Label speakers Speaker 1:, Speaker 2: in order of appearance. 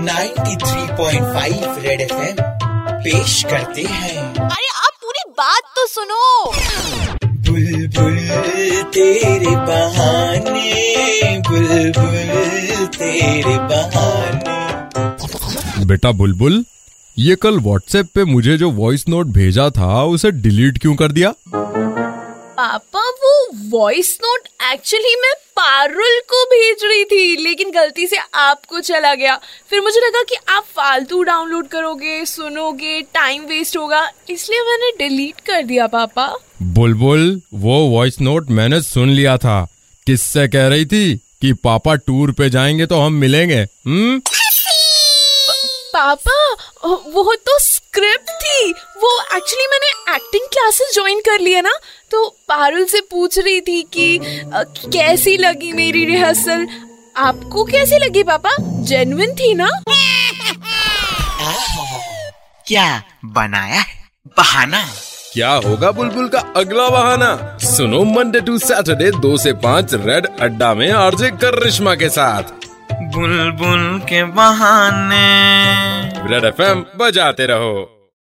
Speaker 1: 93.5 red FM पेश करते हैं।
Speaker 2: अरे आप पूरी बात तो सुनो।
Speaker 1: बुलबुल तेरे बहाने बुलबुल तेरे बहाने।
Speaker 3: बेटा बुलबुल ये कल व्हाट्सएप पे मुझे जो वॉइस नोट भेजा था उसे डिलीट क्यों कर दिया?
Speaker 2: पापा वॉइस नोट एक्चुअली मैं पारुल को भेज रही थी लेकिन गलती से आपको चला गया। फिर मुझे लगा कि आप फालतू डाउनलोड करोगे सुनोगे टाइम वेस्ट होगा इसलिए मैंने डिलीट कर दिया पापा।
Speaker 3: बुलबुल वो वॉइस नोट मैंने सुन लिया था। किससे कह रही थी कि पापा टूर पे जाएँगे तो हम मिलेंगे हम्म?
Speaker 2: पापा वो तो स्क्रिप्ट थी। वो एक्चुअली मैंने एक्टिंग क्लासेस ज्वाइन कर लिया ना तो पारुल से पूछ रही थी कि कैसी लगी मेरी रिहर्सल आपको कैसी लगी पापा? जेन्युइन थी ना?
Speaker 1: क्या बनाया है? बहाना।
Speaker 3: क्या होगा बुलबुल का अगला बहाना? सुनो मंडे टू सैटरडे दो से पाँच रेड अड्डा में आरजे करिश्मा के साथ।
Speaker 1: बुलबुल के बहाने।
Speaker 3: रेड एफएम बजाते रहो।